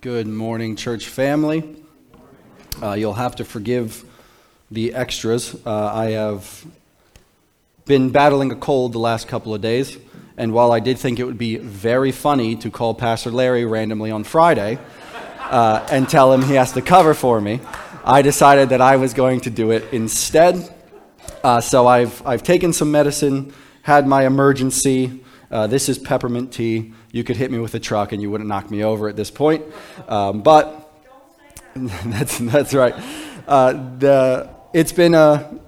Good morning, church family. Uh, you'll have to forgive the extras. Uh, I have been battling a cold the last couple of days, and while I did think it would be very funny to call Pastor Larry randomly on Friday uh, and tell him he has to cover for me, I decided that I was going to do it instead. Uh, so I've, I've taken some medicine, had my emergency. Uh, this is peppermint tea. You could hit me with a truck and you wouldn't knock me over at this point. Um, but that's, that's right. Uh, the, it's been a,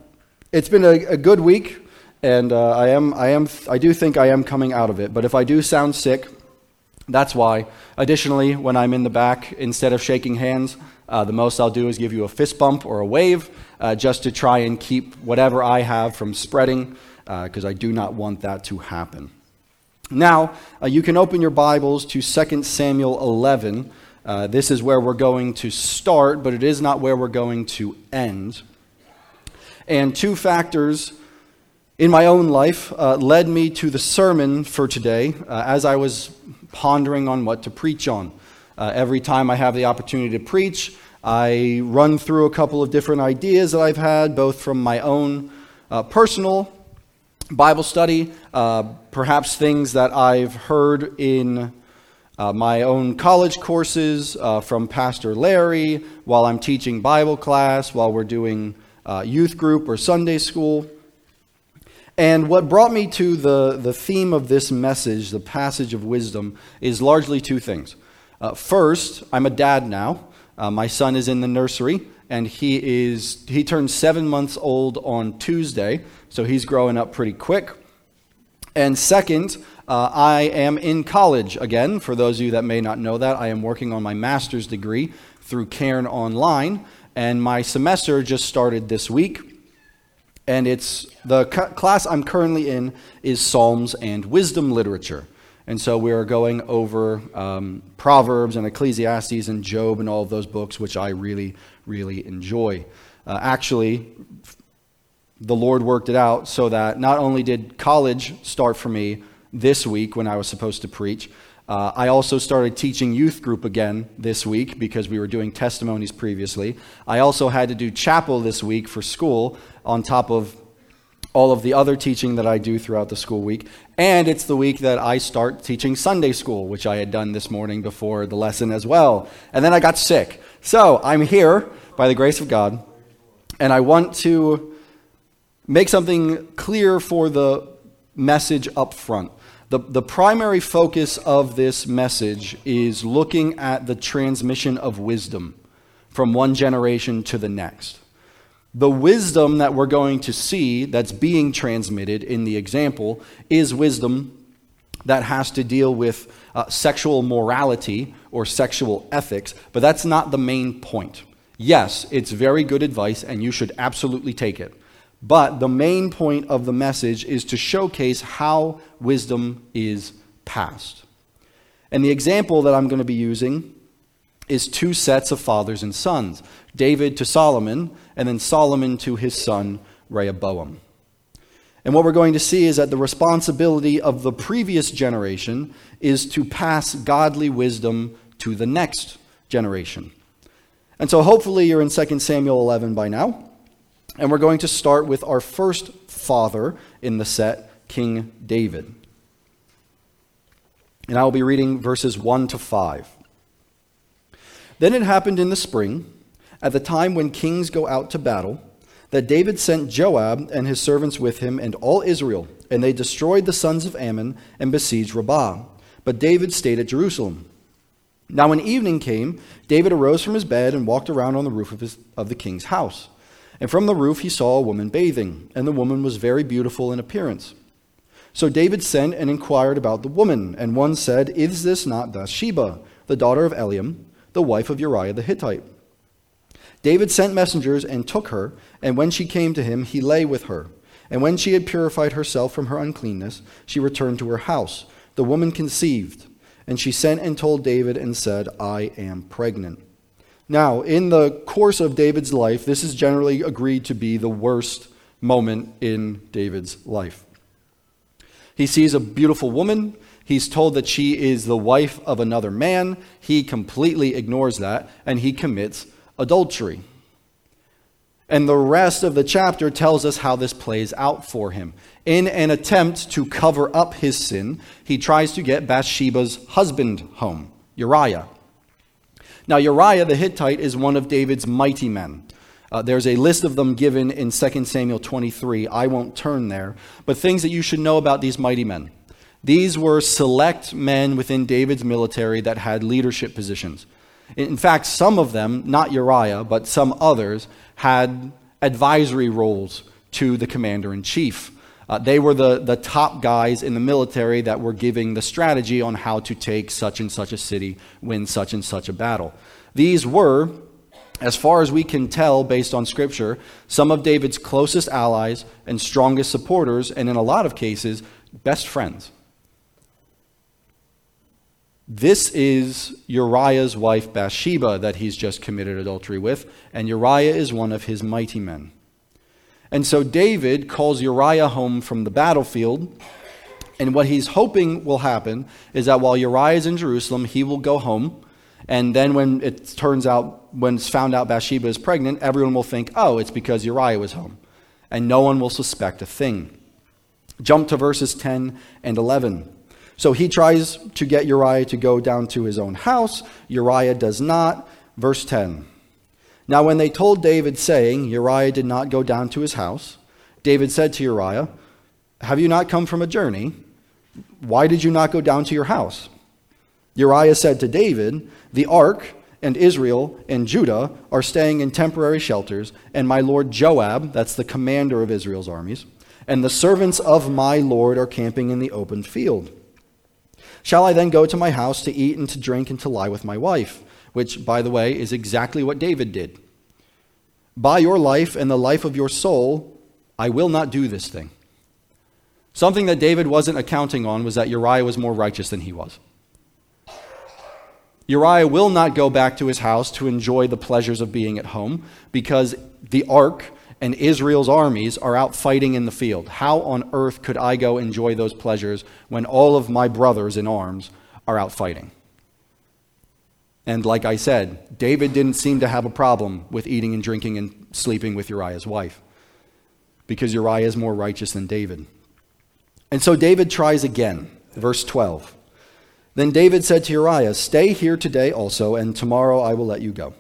it's been a, a good week, and uh, I, am, I, am, I do think I am coming out of it. But if I do sound sick, that's why. Additionally, when I'm in the back, instead of shaking hands, uh, the most I'll do is give you a fist bump or a wave uh, just to try and keep whatever I have from spreading, because uh, I do not want that to happen. Now, uh, you can open your Bibles to 2 Samuel 11. Uh, this is where we're going to start, but it is not where we're going to end. And two factors in my own life uh, led me to the sermon for today uh, as I was pondering on what to preach on. Uh, every time I have the opportunity to preach, I run through a couple of different ideas that I've had, both from my own uh, personal Bible study, uh, perhaps things that I've heard in uh, my own college courses uh, from Pastor Larry while I'm teaching Bible class, while we're doing uh, youth group or Sunday school. And what brought me to the, the theme of this message, the passage of wisdom, is largely two things. Uh, first, I'm a dad now. Uh, my son is in the nursery, and he is he turned seven months old on Tuesday, so he's growing up pretty quick. And second, uh, I am in college again. For those of you that may not know that, I am working on my master's degree through Cairn Online, and my semester just started this week. And it's the class I'm currently in is Psalms and Wisdom Literature. And so we are going over um, Proverbs and Ecclesiastes and Job and all of those books, which I really, really enjoy. Uh, actually, the Lord worked it out so that not only did college start for me this week when I was supposed to preach, uh, I also started teaching youth group again this week because we were doing testimonies previously. I also had to do chapel this week for school on top of all of the other teaching that I do throughout the school week. And it's the week that I start teaching Sunday school, which I had done this morning before the lesson as well. And then I got sick. So I'm here by the grace of God, and I want to make something clear for the message up front. The, the primary focus of this message is looking at the transmission of wisdom from one generation to the next. The wisdom that we're going to see that's being transmitted in the example is wisdom that has to deal with uh, sexual morality or sexual ethics, but that's not the main point. Yes, it's very good advice, and you should absolutely take it. But the main point of the message is to showcase how wisdom is passed. And the example that I'm going to be using is two sets of fathers and sons David to Solomon, and then Solomon to his son Rehoboam. And what we're going to see is that the responsibility of the previous generation is to pass godly wisdom to the next generation. And so hopefully you're in 2 Samuel 11 by now. And we're going to start with our first father in the set, King David. And I will be reading verses 1 to 5. Then it happened in the spring, at the time when kings go out to battle, that David sent Joab and his servants with him and all Israel, and they destroyed the sons of Ammon and besieged Rabbah. But David stayed at Jerusalem. Now, when evening came, David arose from his bed and walked around on the roof of, his, of the king's house. And from the roof he saw a woman bathing, and the woman was very beautiful in appearance. So David sent and inquired about the woman, and one said, Is this not Bathsheba, the daughter of Eliam, the wife of Uriah the Hittite? David sent messengers and took her, and when she came to him, he lay with her. And when she had purified herself from her uncleanness, she returned to her house. The woman conceived, and she sent and told David and said, I am pregnant. Now, in the course of David's life, this is generally agreed to be the worst moment in David's life. He sees a beautiful woman, He's told that she is the wife of another man. He completely ignores that and he commits adultery. And the rest of the chapter tells us how this plays out for him. In an attempt to cover up his sin, he tries to get Bathsheba's husband home, Uriah. Now, Uriah the Hittite is one of David's mighty men. Uh, there's a list of them given in 2 Samuel 23. I won't turn there, but things that you should know about these mighty men. These were select men within David's military that had leadership positions. In fact, some of them, not Uriah, but some others, had advisory roles to the commander in chief. Uh, they were the, the top guys in the military that were giving the strategy on how to take such and such a city, win such and such a battle. These were, as far as we can tell based on Scripture, some of David's closest allies and strongest supporters, and in a lot of cases, best friends. This is Uriah's wife Bathsheba that he's just committed adultery with, and Uriah is one of his mighty men. And so David calls Uriah home from the battlefield, and what he's hoping will happen is that while Uriah is in Jerusalem, he will go home, and then when it turns out, when it's found out Bathsheba is pregnant, everyone will think, oh, it's because Uriah was home, and no one will suspect a thing. Jump to verses 10 and 11. So he tries to get Uriah to go down to his own house. Uriah does not. Verse 10. Now, when they told David, saying, Uriah did not go down to his house, David said to Uriah, Have you not come from a journey? Why did you not go down to your house? Uriah said to David, The ark and Israel and Judah are staying in temporary shelters, and my lord Joab, that's the commander of Israel's armies, and the servants of my lord are camping in the open field. Shall I then go to my house to eat and to drink and to lie with my wife? Which, by the way, is exactly what David did. By your life and the life of your soul, I will not do this thing. Something that David wasn't accounting on was that Uriah was more righteous than he was. Uriah will not go back to his house to enjoy the pleasures of being at home because the ark and Israel's armies are out fighting in the field. How on earth could I go enjoy those pleasures when all of my brothers in arms are out fighting? And like I said, David didn't seem to have a problem with eating and drinking and sleeping with Uriah's wife because Uriah is more righteous than David. And so David tries again. Verse 12. Then David said to Uriah, Stay here today also, and tomorrow I will let you go.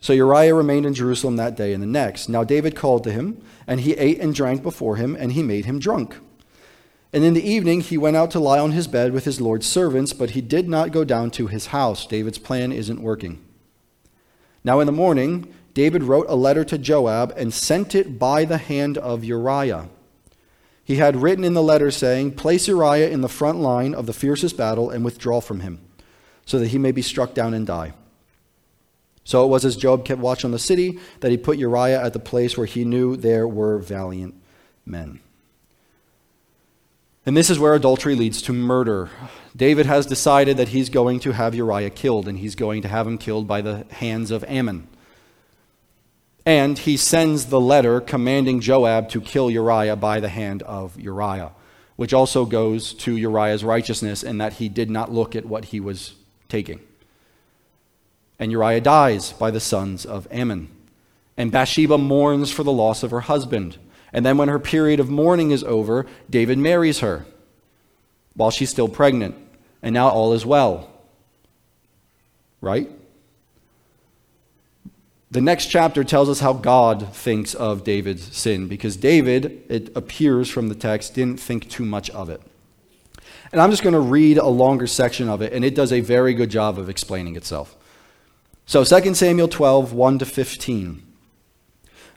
So Uriah remained in Jerusalem that day and the next. Now David called to him, and he ate and drank before him, and he made him drunk. And in the evening he went out to lie on his bed with his Lord's servants, but he did not go down to his house. David's plan isn't working. Now in the morning, David wrote a letter to Joab and sent it by the hand of Uriah. He had written in the letter saying, Place Uriah in the front line of the fiercest battle and withdraw from him, so that he may be struck down and die. So it was as Joab kept watch on the city that he put Uriah at the place where he knew there were valiant men. And this is where adultery leads to murder. David has decided that he's going to have Uriah killed, and he's going to have him killed by the hands of Ammon. And he sends the letter commanding Joab to kill Uriah by the hand of Uriah, which also goes to Uriah's righteousness in that he did not look at what he was taking. And Uriah dies by the sons of Ammon. And Bathsheba mourns for the loss of her husband. And then, when her period of mourning is over, David marries her while she's still pregnant. And now all is well. Right? The next chapter tells us how God thinks of David's sin, because David, it appears from the text, didn't think too much of it. And I'm just going to read a longer section of it, and it does a very good job of explaining itself. So 2 Samuel 12, 1 to 15.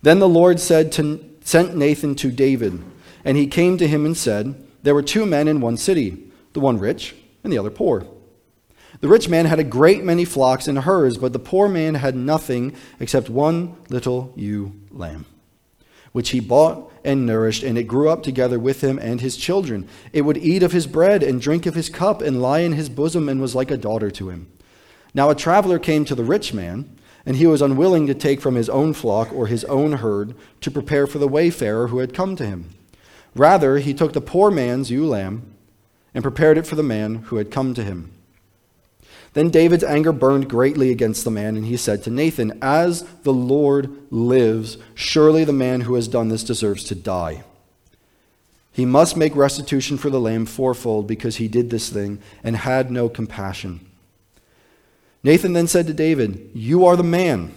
Then the Lord said to, sent Nathan to David, and he came to him and said, There were two men in one city, the one rich and the other poor. The rich man had a great many flocks and herds, but the poor man had nothing except one little ewe lamb, which he bought and nourished, and it grew up together with him and his children. It would eat of his bread and drink of his cup and lie in his bosom and was like a daughter to him. Now a traveler came to the rich man, and he was unwilling to take from his own flock or his own herd to prepare for the wayfarer who had come to him. Rather, he took the poor man's ewe lamb and prepared it for the man who had come to him. Then David's anger burned greatly against the man, and he said to Nathan, As the Lord lives, surely the man who has done this deserves to die. He must make restitution for the lamb fourfold because he did this thing and had no compassion. Nathan then said to David, You are the man.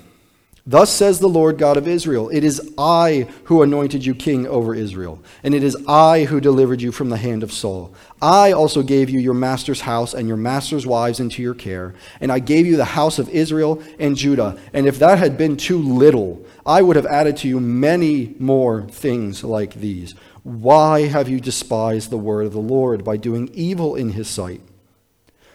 Thus says the Lord God of Israel It is I who anointed you king over Israel, and it is I who delivered you from the hand of Saul. I also gave you your master's house and your master's wives into your care, and I gave you the house of Israel and Judah. And if that had been too little, I would have added to you many more things like these. Why have you despised the word of the Lord by doing evil in his sight?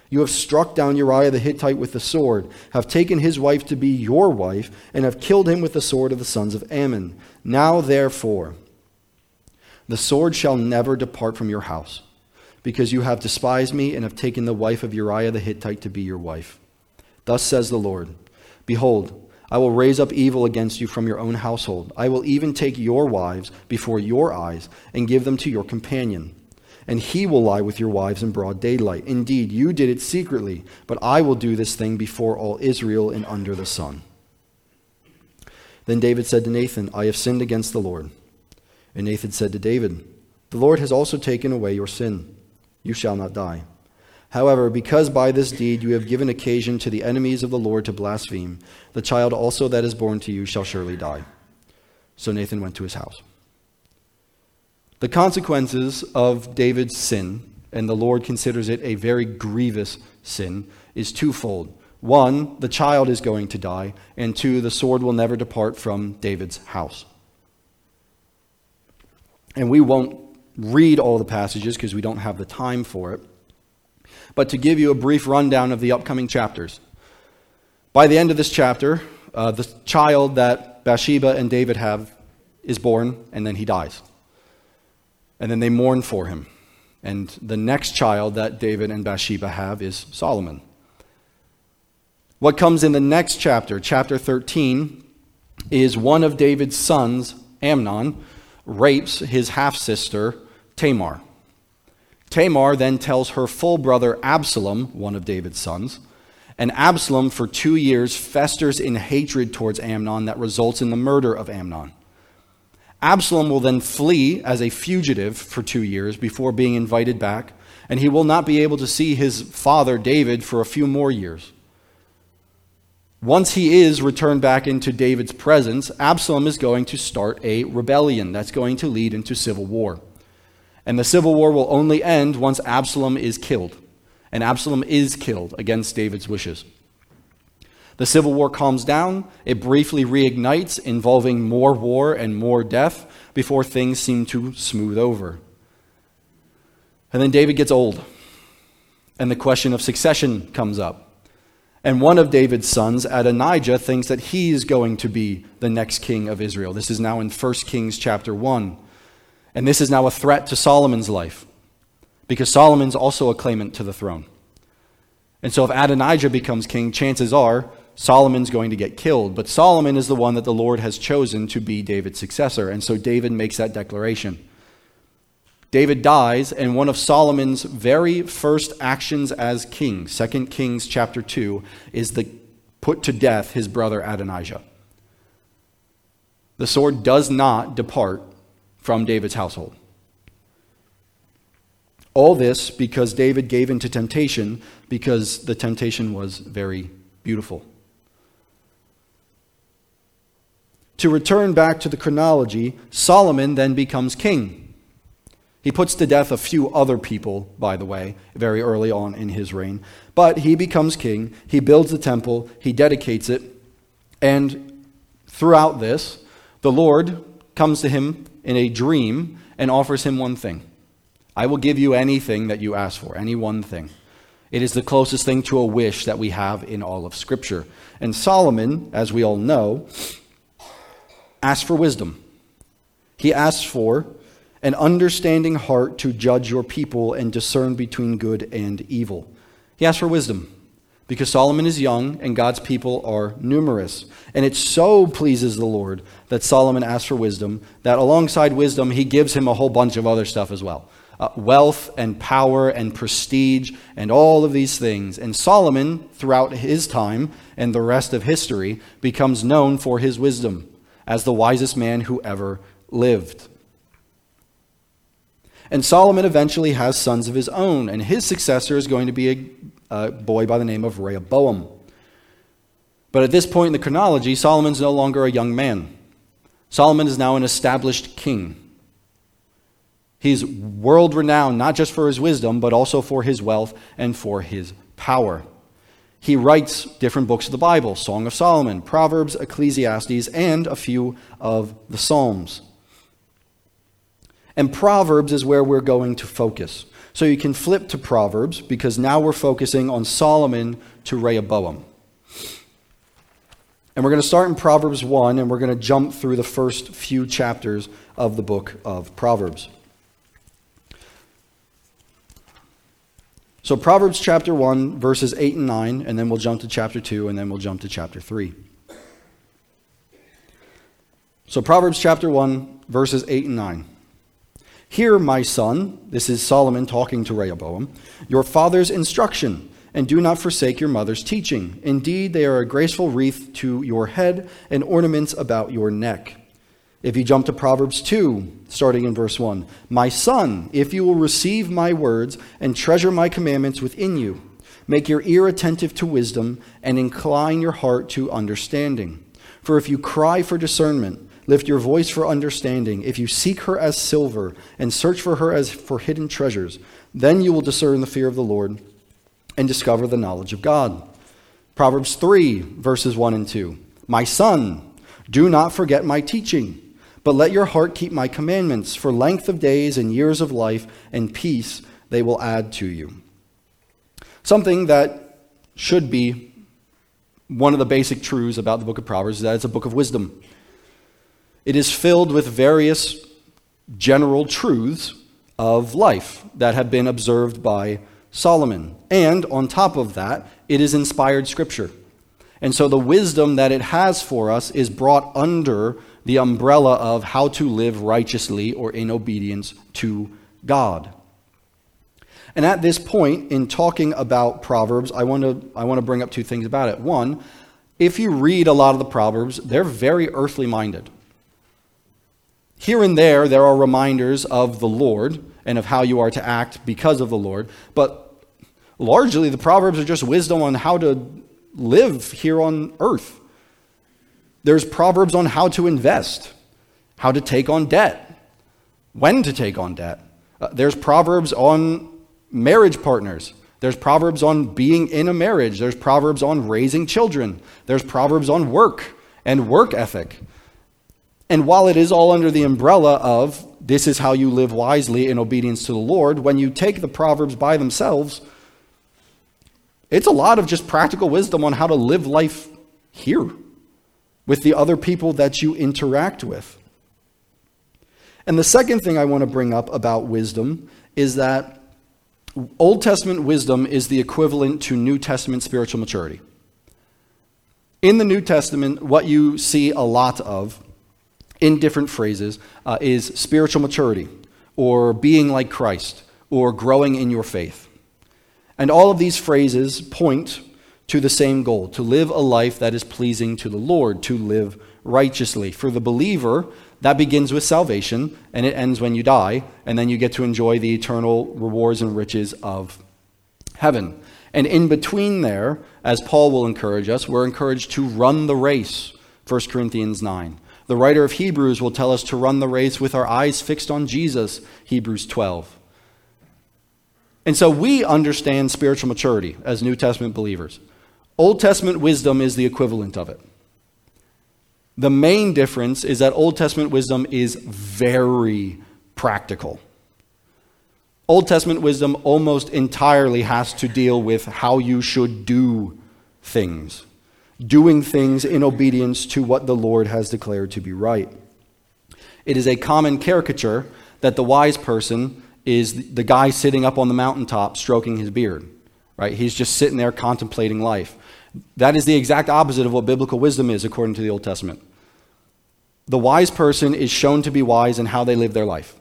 You have struck down Uriah the Hittite with the sword, have taken his wife to be your wife, and have killed him with the sword of the sons of Ammon. Now, therefore, the sword shall never depart from your house, because you have despised me and have taken the wife of Uriah the Hittite to be your wife. Thus says the Lord Behold, I will raise up evil against you from your own household. I will even take your wives before your eyes and give them to your companion and he will lie with your wives in broad daylight. Indeed, you did it secretly, but I will do this thing before all Israel and under the sun. Then David said to Nathan, I have sinned against the Lord. And Nathan said to David, The Lord has also taken away your sin. You shall not die. However, because by this deed you have given occasion to the enemies of the Lord to blaspheme, the child also that is born to you shall surely die. So Nathan went to his house. The consequences of David's sin, and the Lord considers it a very grievous sin, is twofold. One, the child is going to die, and two, the sword will never depart from David's house. And we won't read all the passages because we don't have the time for it. But to give you a brief rundown of the upcoming chapters. By the end of this chapter, uh, the child that Bathsheba and David have is born, and then he dies and then they mourn for him. And the next child that David and Bathsheba have is Solomon. What comes in the next chapter, chapter 13, is one of David's sons, Amnon, rapes his half sister, Tamar. Tamar then tells her full brother Absalom, one of David's sons, and Absalom for two years festers in hatred towards Amnon that results in the murder of Amnon. Absalom will then flee as a fugitive for two years before being invited back, and he will not be able to see his father David for a few more years. Once he is returned back into David's presence, Absalom is going to start a rebellion that's going to lead into civil war. And the civil war will only end once Absalom is killed. And Absalom is killed against David's wishes. The civil war calms down, it briefly reignites, involving more war and more death before things seem to smooth over. And then David gets old, and the question of succession comes up. And one of David's sons, Adonijah, thinks that he is going to be the next king of Israel. This is now in 1 Kings chapter 1. And this is now a threat to Solomon's life, because Solomon's also a claimant to the throne. And so if Adonijah becomes king, chances are Solomon's going to get killed, but Solomon is the one that the Lord has chosen to be David's successor. And so David makes that declaration. David dies, and one of Solomon's very first actions as king, 2 Kings chapter 2, is to put to death his brother Adonijah. The sword does not depart from David's household. All this because David gave into temptation, because the temptation was very beautiful. To return back to the chronology, Solomon then becomes king. He puts to death a few other people, by the way, very early on in his reign. But he becomes king. He builds the temple. He dedicates it. And throughout this, the Lord comes to him in a dream and offers him one thing I will give you anything that you ask for, any one thing. It is the closest thing to a wish that we have in all of Scripture. And Solomon, as we all know, Ask for wisdom. He asks for an understanding heart to judge your people and discern between good and evil. He asks for wisdom because Solomon is young and God's people are numerous. And it so pleases the Lord that Solomon asks for wisdom that alongside wisdom, he gives him a whole bunch of other stuff as well. uh, wealth and power and prestige and all of these things. And Solomon, throughout his time and the rest of history, becomes known for his wisdom as the wisest man who ever lived. And Solomon eventually has sons of his own, and his successor is going to be a, a boy by the name of Rehoboam. But at this point in the chronology, Solomon's no longer a young man. Solomon is now an established king. He's world renowned, not just for his wisdom, but also for his wealth and for his power. He writes different books of the Bible Song of Solomon, Proverbs, Ecclesiastes, and a few of the Psalms. And Proverbs is where we're going to focus. So you can flip to Proverbs because now we're focusing on Solomon to Rehoboam. And we're going to start in Proverbs 1, and we're going to jump through the first few chapters of the book of Proverbs. So, Proverbs chapter 1, verses 8 and 9, and then we'll jump to chapter 2, and then we'll jump to chapter 3. So, Proverbs chapter 1, verses 8 and 9. Hear, my son, this is Solomon talking to Rehoboam, your father's instruction, and do not forsake your mother's teaching. Indeed, they are a graceful wreath to your head and ornaments about your neck. If you jump to Proverbs 2, starting in verse 1, My son, if you will receive my words and treasure my commandments within you, make your ear attentive to wisdom and incline your heart to understanding. For if you cry for discernment, Lift your voice for understanding. If you seek her as silver and search for her as for hidden treasures, then you will discern the fear of the Lord and discover the knowledge of God. Proverbs 3, verses 1 and 2. My son, do not forget my teaching, but let your heart keep my commandments. For length of days and years of life and peace they will add to you. Something that should be one of the basic truths about the book of Proverbs is that it's a book of wisdom. It is filled with various general truths of life that have been observed by Solomon. And on top of that, it is inspired scripture. And so the wisdom that it has for us is brought under the umbrella of how to live righteously or in obedience to God. And at this point, in talking about Proverbs, I want to, I want to bring up two things about it. One, if you read a lot of the Proverbs, they're very earthly minded. Here and there, there are reminders of the Lord and of how you are to act because of the Lord, but largely the Proverbs are just wisdom on how to live here on earth. There's Proverbs on how to invest, how to take on debt, when to take on debt. Uh, there's Proverbs on marriage partners. There's Proverbs on being in a marriage. There's Proverbs on raising children. There's Proverbs on work and work ethic. And while it is all under the umbrella of this is how you live wisely in obedience to the Lord, when you take the Proverbs by themselves, it's a lot of just practical wisdom on how to live life here with the other people that you interact with. And the second thing I want to bring up about wisdom is that Old Testament wisdom is the equivalent to New Testament spiritual maturity. In the New Testament, what you see a lot of in different phrases uh, is spiritual maturity, or being like Christ, or growing in your faith. And all of these phrases point to the same goal to live a life that is pleasing to the Lord, to live righteously. For the believer, that begins with salvation and it ends when you die, and then you get to enjoy the eternal rewards and riches of heaven. And in between there, as Paul will encourage us, we're encouraged to run the race, 1 Corinthians 9. The writer of Hebrews will tell us to run the race with our eyes fixed on Jesus, Hebrews 12. And so we understand spiritual maturity as New Testament believers. Old Testament wisdom is the equivalent of it. The main difference is that Old Testament wisdom is very practical. Old Testament wisdom almost entirely has to deal with how you should do things doing things in obedience to what the Lord has declared to be right. It is a common caricature that the wise person is the guy sitting up on the mountaintop stroking his beard, right? He's just sitting there contemplating life. That is the exact opposite of what biblical wisdom is according to the Old Testament. The wise person is shown to be wise in how they live their life.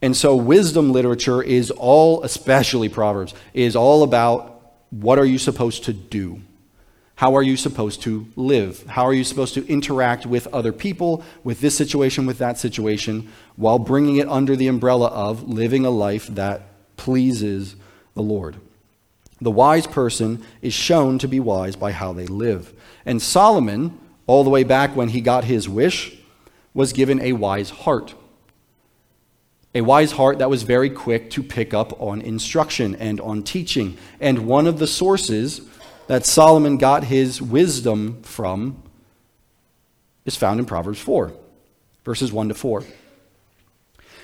And so, wisdom literature is all, especially Proverbs, is all about what are you supposed to do? How are you supposed to live? How are you supposed to interact with other people, with this situation, with that situation, while bringing it under the umbrella of living a life that pleases the Lord? The wise person is shown to be wise by how they live. And Solomon, all the way back when he got his wish, was given a wise heart. A wise heart that was very quick to pick up on instruction and on teaching. And one of the sources that Solomon got his wisdom from is found in Proverbs 4, verses 1 to 4.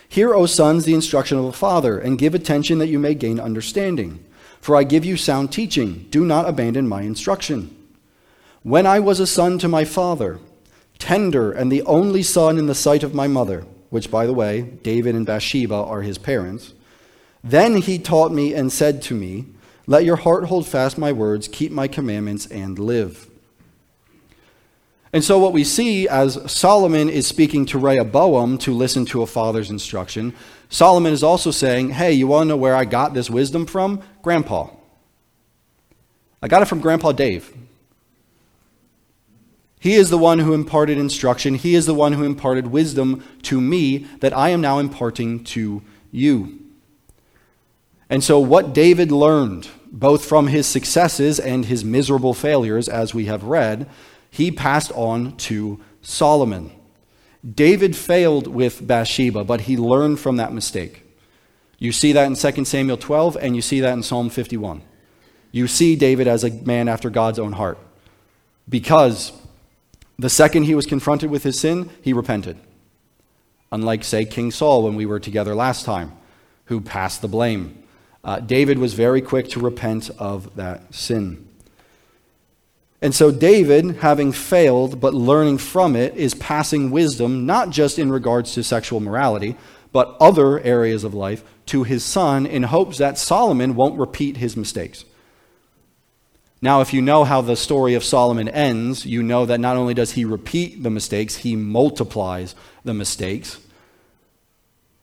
Hear, O sons, the instruction of a father, and give attention that you may gain understanding. For I give you sound teaching. Do not abandon my instruction. When I was a son to my father, tender and the only son in the sight of my mother, which, by the way, David and Bathsheba are his parents, then he taught me and said to me, let your heart hold fast my words, keep my commandments, and live. And so, what we see as Solomon is speaking to Rehoboam to listen to a father's instruction, Solomon is also saying, Hey, you want to know where I got this wisdom from? Grandpa. I got it from Grandpa Dave. He is the one who imparted instruction. He is the one who imparted wisdom to me that I am now imparting to you. And so, what David learned, both from his successes and his miserable failures, as we have read, he passed on to Solomon. David failed with Bathsheba, but he learned from that mistake. You see that in 2 Samuel 12, and you see that in Psalm 51. You see David as a man after God's own heart. Because the second he was confronted with his sin, he repented. Unlike, say, King Saul when we were together last time, who passed the blame. Uh, David was very quick to repent of that sin. And so, David, having failed but learning from it, is passing wisdom, not just in regards to sexual morality, but other areas of life, to his son in hopes that Solomon won't repeat his mistakes. Now, if you know how the story of Solomon ends, you know that not only does he repeat the mistakes, he multiplies the mistakes.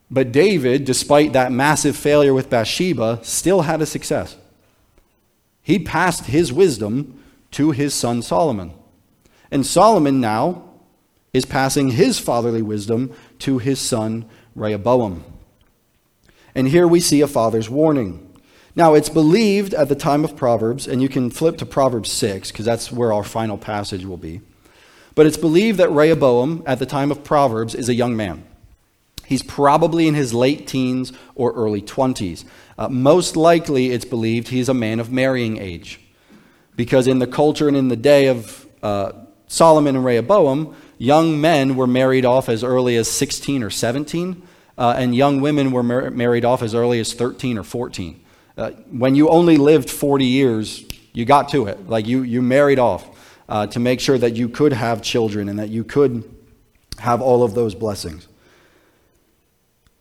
But David, despite that massive failure with Bathsheba, still had a success. He passed his wisdom to his son Solomon. And Solomon now is passing his fatherly wisdom to his son Rehoboam. And here we see a father's warning. Now, it's believed at the time of Proverbs, and you can flip to Proverbs 6, because that's where our final passage will be. But it's believed that Rehoboam, at the time of Proverbs, is a young man. He's probably in his late teens or early 20s. Uh, most likely, it's believed he's a man of marrying age. Because in the culture and in the day of uh, Solomon and Rehoboam, young men were married off as early as 16 or 17, uh, and young women were mar- married off as early as 13 or 14. Uh, when you only lived 40 years, you got to it. Like you, you married off uh, to make sure that you could have children and that you could have all of those blessings.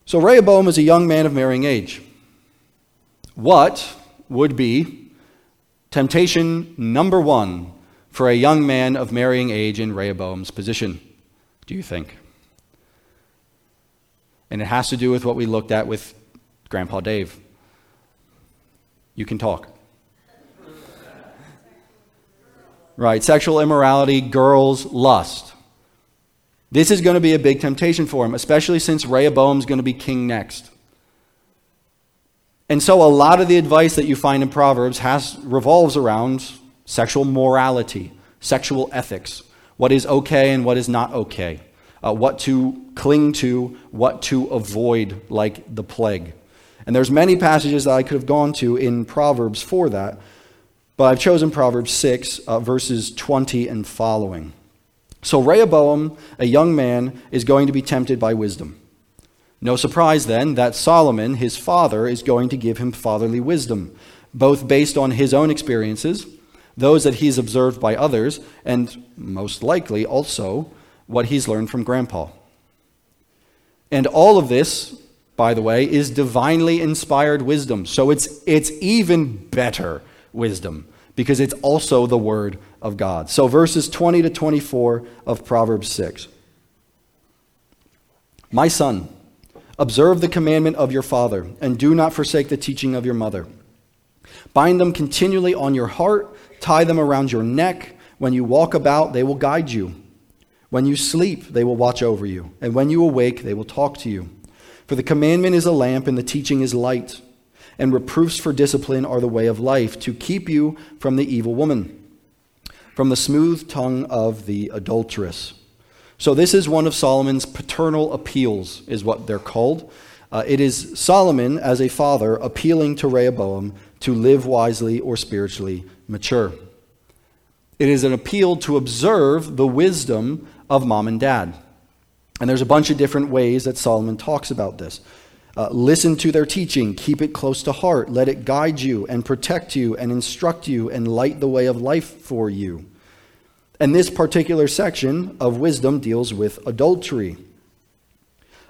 So Rehoboam is a young man of marrying age. What would be temptation number one for a young man of marrying age in Rehoboam's position, do you think? And it has to do with what we looked at with Grandpa Dave. You can talk. Right, sexual immorality, girls, lust. This is going to be a big temptation for him, especially since Rehoboam's going to be king next. And so a lot of the advice that you find in Proverbs has revolves around sexual morality, sexual ethics, what is okay and what is not okay, uh, what to cling to, what to avoid like the plague. And there's many passages that I could have gone to in Proverbs for that, but I've chosen Proverbs 6 uh, verses 20 and following. So Rehoboam, a young man, is going to be tempted by wisdom. No surprise then that Solomon, his father, is going to give him fatherly wisdom, both based on his own experiences, those that he's observed by others, and most likely also what he's learned from grandpa. And all of this, by the way, is divinely inspired wisdom. So it's, it's even better wisdom because it's also the word of God. So, verses 20 to 24 of Proverbs 6. My son, Observe the commandment of your father, and do not forsake the teaching of your mother. Bind them continually on your heart, tie them around your neck. When you walk about, they will guide you. When you sleep, they will watch over you, and when you awake, they will talk to you. For the commandment is a lamp, and the teaching is light, and reproofs for discipline are the way of life, to keep you from the evil woman, from the smooth tongue of the adulteress. So, this is one of Solomon's paternal appeals, is what they're called. Uh, it is Solomon, as a father, appealing to Rehoboam to live wisely or spiritually mature. It is an appeal to observe the wisdom of mom and dad. And there's a bunch of different ways that Solomon talks about this. Uh, listen to their teaching, keep it close to heart, let it guide you and protect you and instruct you and light the way of life for you. And this particular section of wisdom deals with adultery,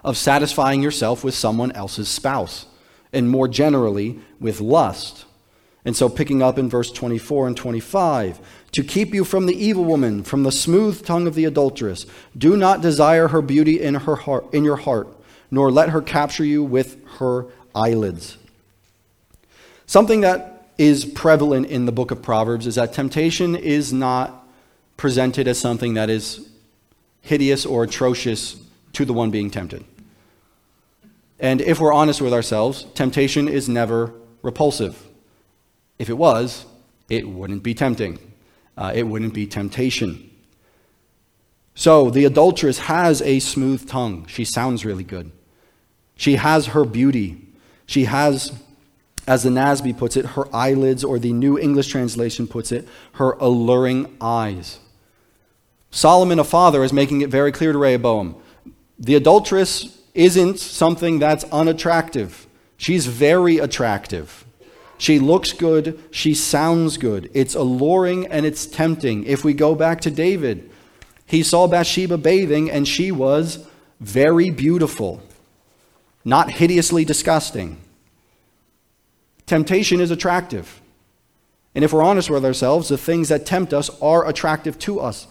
of satisfying yourself with someone else's spouse, and more generally, with lust. And so, picking up in verse 24 and 25, to keep you from the evil woman, from the smooth tongue of the adulteress, do not desire her beauty in, her heart, in your heart, nor let her capture you with her eyelids. Something that is prevalent in the book of Proverbs is that temptation is not presented as something that is hideous or atrocious to the one being tempted. And if we're honest with ourselves, temptation is never repulsive. If it was, it wouldn't be tempting. Uh, it wouldn't be temptation. So the adulteress has a smooth tongue. She sounds really good. She has her beauty. She has, as the NASB puts it, her eyelids, or the New English translation puts it, her alluring eyes. Solomon, a father, is making it very clear to Rehoboam the adulteress isn't something that's unattractive. She's very attractive. She looks good. She sounds good. It's alluring and it's tempting. If we go back to David, he saw Bathsheba bathing and she was very beautiful, not hideously disgusting. Temptation is attractive. And if we're honest with ourselves, the things that tempt us are attractive to us.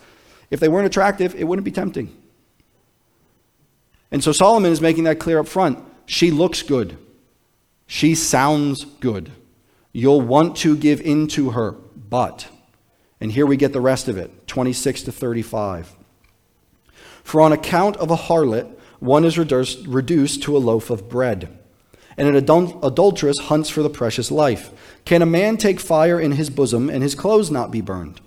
If they weren't attractive, it wouldn't be tempting. And so Solomon is making that clear up front. She looks good. She sounds good. You'll want to give in to her, but, and here we get the rest of it 26 to 35. For on account of a harlot, one is reduced to a loaf of bread, and an adulteress hunts for the precious life. Can a man take fire in his bosom and his clothes not be burned?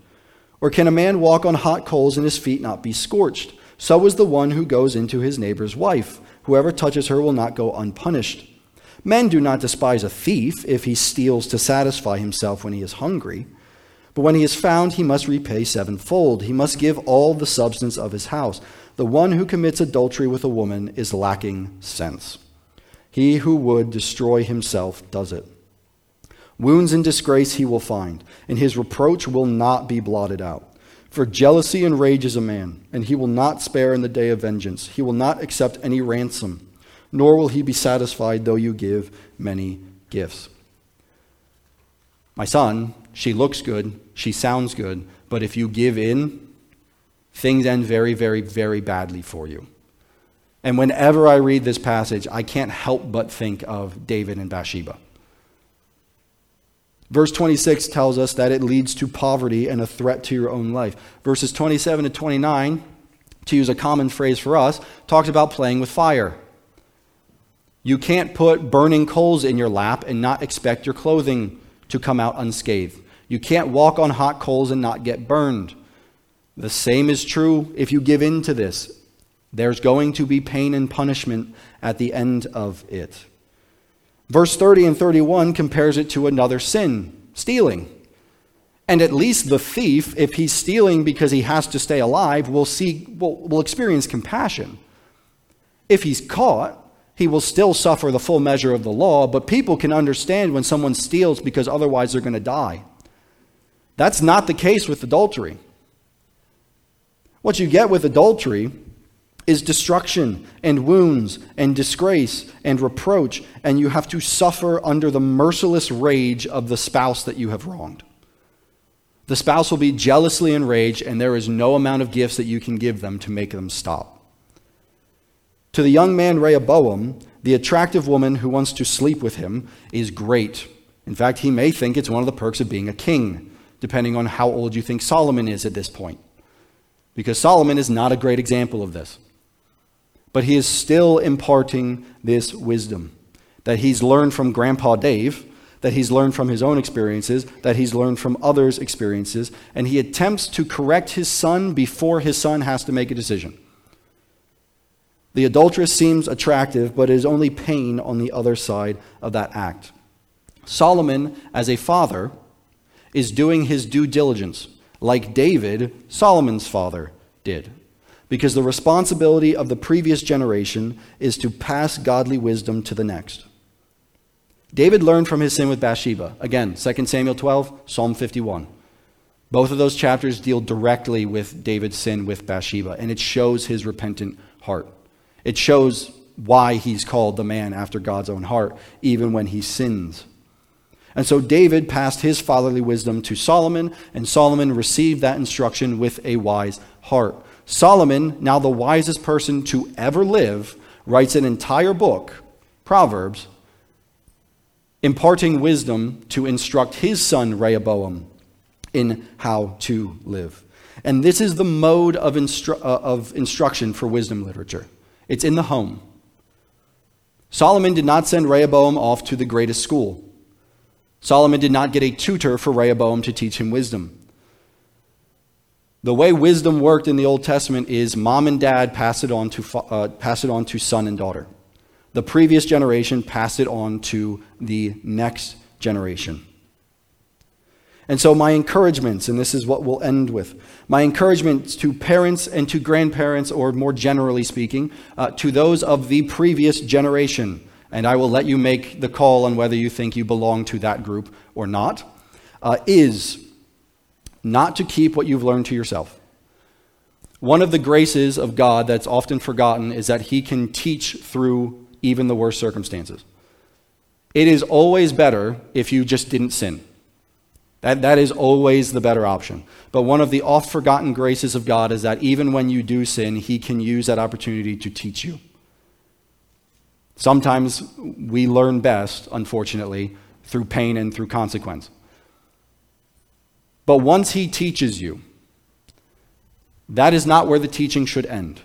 Or can a man walk on hot coals and his feet not be scorched? So is the one who goes into his neighbor's wife. Whoever touches her will not go unpunished. Men do not despise a thief if he steals to satisfy himself when he is hungry. But when he is found, he must repay sevenfold. He must give all the substance of his house. The one who commits adultery with a woman is lacking sense. He who would destroy himself does it. Wounds and disgrace he will find, and his reproach will not be blotted out. For jealousy enrages a man, and he will not spare in the day of vengeance. He will not accept any ransom nor will he be satisfied though you give many gifts. My son, she looks good, she sounds good, but if you give in, things end very, very, very badly for you. And whenever I read this passage, I can't help but think of David and Bathsheba. Verse 26 tells us that it leads to poverty and a threat to your own life. Verses 27 to 29, to use a common phrase for us, talks about playing with fire. You can't put burning coals in your lap and not expect your clothing to come out unscathed. You can't walk on hot coals and not get burned. The same is true if you give in to this. There's going to be pain and punishment at the end of it. Verse 30 and 31 compares it to another sin, stealing. And at least the thief, if he's stealing because he has to stay alive, will, see, will, will experience compassion. If he's caught, he will still suffer the full measure of the law, but people can understand when someone steals because otherwise they're going to die. That's not the case with adultery. What you get with adultery is destruction and wounds and disgrace and reproach, and you have to suffer under the merciless rage of the spouse that you have wronged. The spouse will be jealously enraged, and there is no amount of gifts that you can give them to make them stop. To the young man Rehoboam, the attractive woman who wants to sleep with him is great. In fact, he may think it's one of the perks of being a king, depending on how old you think Solomon is at this point. Because Solomon is not a great example of this. But he is still imparting this wisdom that he's learned from Grandpa Dave, that he's learned from his own experiences, that he's learned from others' experiences, and he attempts to correct his son before his son has to make a decision. The adulteress seems attractive, but it is only pain on the other side of that act. Solomon, as a father, is doing his due diligence, like David, Solomon's father, did. Because the responsibility of the previous generation is to pass godly wisdom to the next. David learned from his sin with Bathsheba. Again, 2 Samuel 12, Psalm 51. Both of those chapters deal directly with David's sin with Bathsheba, and it shows his repentant heart. It shows why he's called the man after God's own heart, even when he sins. And so David passed his fatherly wisdom to Solomon, and Solomon received that instruction with a wise heart. Solomon, now the wisest person to ever live, writes an entire book, Proverbs, imparting wisdom to instruct his son Rehoboam in how to live. And this is the mode of, instru- uh, of instruction for wisdom literature it's in the home. Solomon did not send Rehoboam off to the greatest school. Solomon did not get a tutor for Rehoboam to teach him wisdom. The way wisdom worked in the Old Testament is mom and dad pass it on to, uh, pass it on to son and daughter. The previous generation passed it on to the next generation. And so, my encouragements, and this is what we'll end with my encouragements to parents and to grandparents, or more generally speaking, uh, to those of the previous generation, and I will let you make the call on whether you think you belong to that group or not, uh, is not to keep what you've learned to yourself. One of the graces of God that's often forgotten is that He can teach through even the worst circumstances. It is always better if you just didn't sin. That, that is always the better option. But one of the oft forgotten graces of God is that even when you do sin, He can use that opportunity to teach you. Sometimes we learn best, unfortunately, through pain and through consequence. But once He teaches you, that is not where the teaching should end.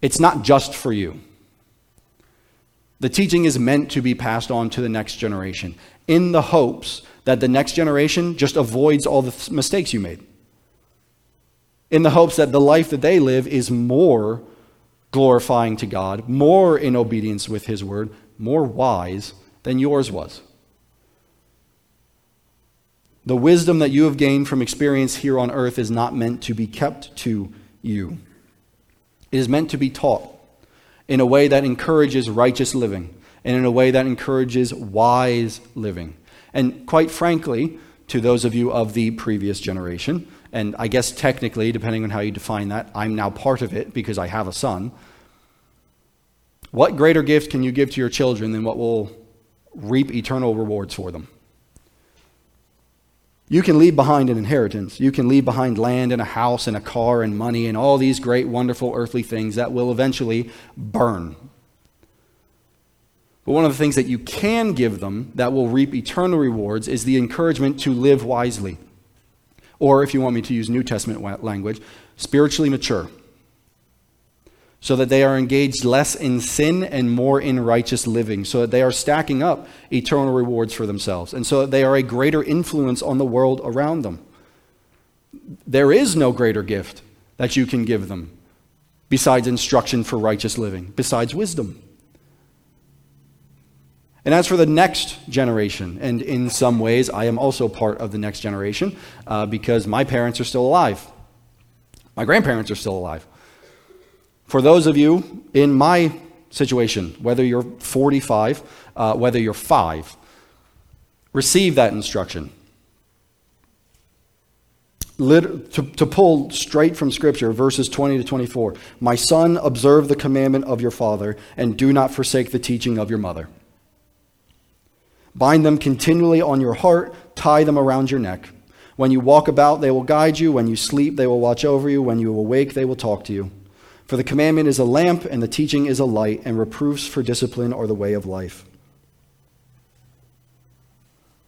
It's not just for you. The teaching is meant to be passed on to the next generation in the hopes that the next generation just avoids all the mistakes you made. In the hopes that the life that they live is more glorifying to God, more in obedience with His word, more wise than yours was. The wisdom that you have gained from experience here on earth is not meant to be kept to you. It is meant to be taught in a way that encourages righteous living and in a way that encourages wise living. And quite frankly, to those of you of the previous generation, and I guess technically, depending on how you define that, I'm now part of it because I have a son. What greater gift can you give to your children than what will reap eternal rewards for them? You can leave behind an inheritance. You can leave behind land and a house and a car and money and all these great, wonderful earthly things that will eventually burn. But one of the things that you can give them that will reap eternal rewards is the encouragement to live wisely. Or, if you want me to use New Testament language, spiritually mature. So that they are engaged less in sin and more in righteous living. So that they are stacking up eternal rewards for themselves. And so that they are a greater influence on the world around them. There is no greater gift that you can give them besides instruction for righteous living, besides wisdom. And as for the next generation, and in some ways, I am also part of the next generation uh, because my parents are still alive. My grandparents are still alive. For those of you in my situation, whether you're 45, uh, whether you're five, receive that instruction. Lit- to, to pull straight from Scripture, verses 20 to 24 My son, observe the commandment of your father, and do not forsake the teaching of your mother. Bind them continually on your heart, tie them around your neck. When you walk about, they will guide you. When you sleep, they will watch over you. When you awake, they will talk to you. For the commandment is a lamp, and the teaching is a light, and reproofs for discipline are the way of life.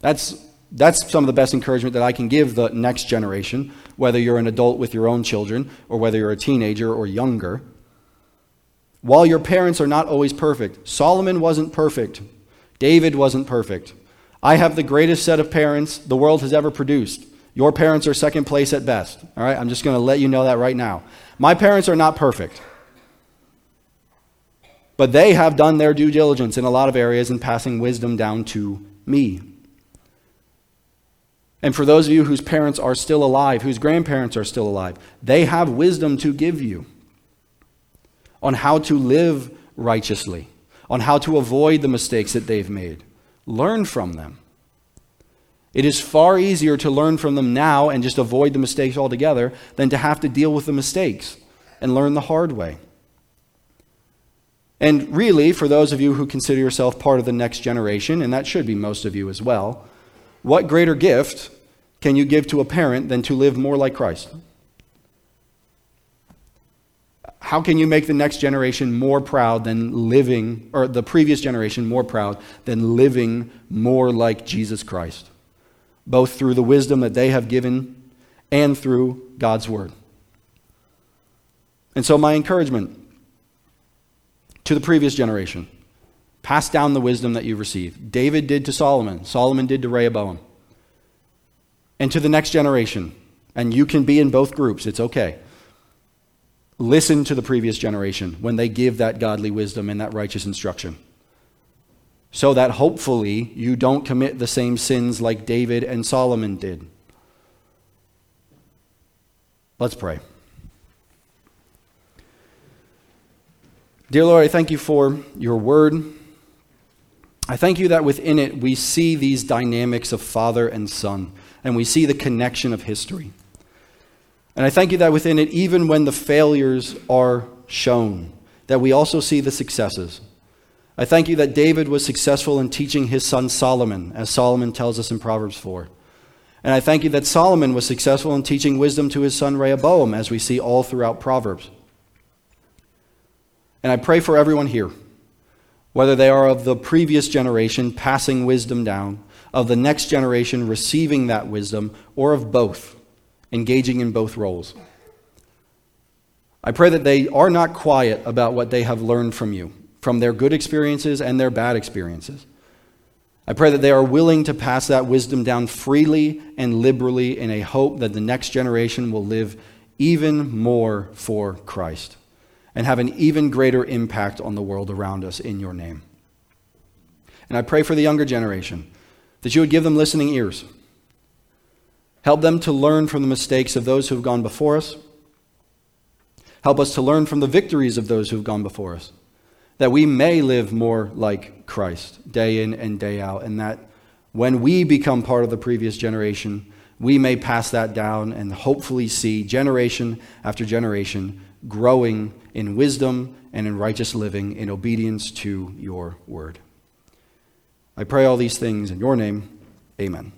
That's, that's some of the best encouragement that I can give the next generation, whether you're an adult with your own children, or whether you're a teenager or younger. While your parents are not always perfect, Solomon wasn't perfect, David wasn't perfect. I have the greatest set of parents the world has ever produced. Your parents are second place at best. All right, I'm just going to let you know that right now. My parents are not perfect. But they have done their due diligence in a lot of areas in passing wisdom down to me. And for those of you whose parents are still alive, whose grandparents are still alive, they have wisdom to give you on how to live righteously, on how to avoid the mistakes that they've made. Learn from them. It is far easier to learn from them now and just avoid the mistakes altogether than to have to deal with the mistakes and learn the hard way. And really, for those of you who consider yourself part of the next generation, and that should be most of you as well, what greater gift can you give to a parent than to live more like Christ? How can you make the next generation more proud than living, or the previous generation more proud than living more like Jesus Christ? Both through the wisdom that they have given and through God's word. And so, my encouragement to the previous generation pass down the wisdom that you've received. David did to Solomon, Solomon did to Rehoboam. And to the next generation, and you can be in both groups, it's okay. Listen to the previous generation when they give that godly wisdom and that righteous instruction so that hopefully you don't commit the same sins like David and Solomon did. Let's pray. Dear Lord, I thank you for your word. I thank you that within it we see these dynamics of father and son, and we see the connection of history. And I thank you that within it, even when the failures are shown, that we also see the successes. I thank you that David was successful in teaching his son Solomon, as Solomon tells us in Proverbs 4. And I thank you that Solomon was successful in teaching wisdom to his son Rehoboam, as we see all throughout Proverbs. And I pray for everyone here, whether they are of the previous generation passing wisdom down, of the next generation receiving that wisdom, or of both, engaging in both roles. I pray that they are not quiet about what they have learned from you from their good experiences and their bad experiences. I pray that they are willing to pass that wisdom down freely and liberally in a hope that the next generation will live even more for Christ and have an even greater impact on the world around us in your name. And I pray for the younger generation that you would give them listening ears. Help them to learn from the mistakes of those who have gone before us. Help us to learn from the victories of those who have gone before us that we may live more like Christ day in and day out, and that when we become part of the previous generation, we may pass that down and hopefully see generation after generation growing in wisdom and in righteous living in obedience to your word. I pray all these things in your name. Amen.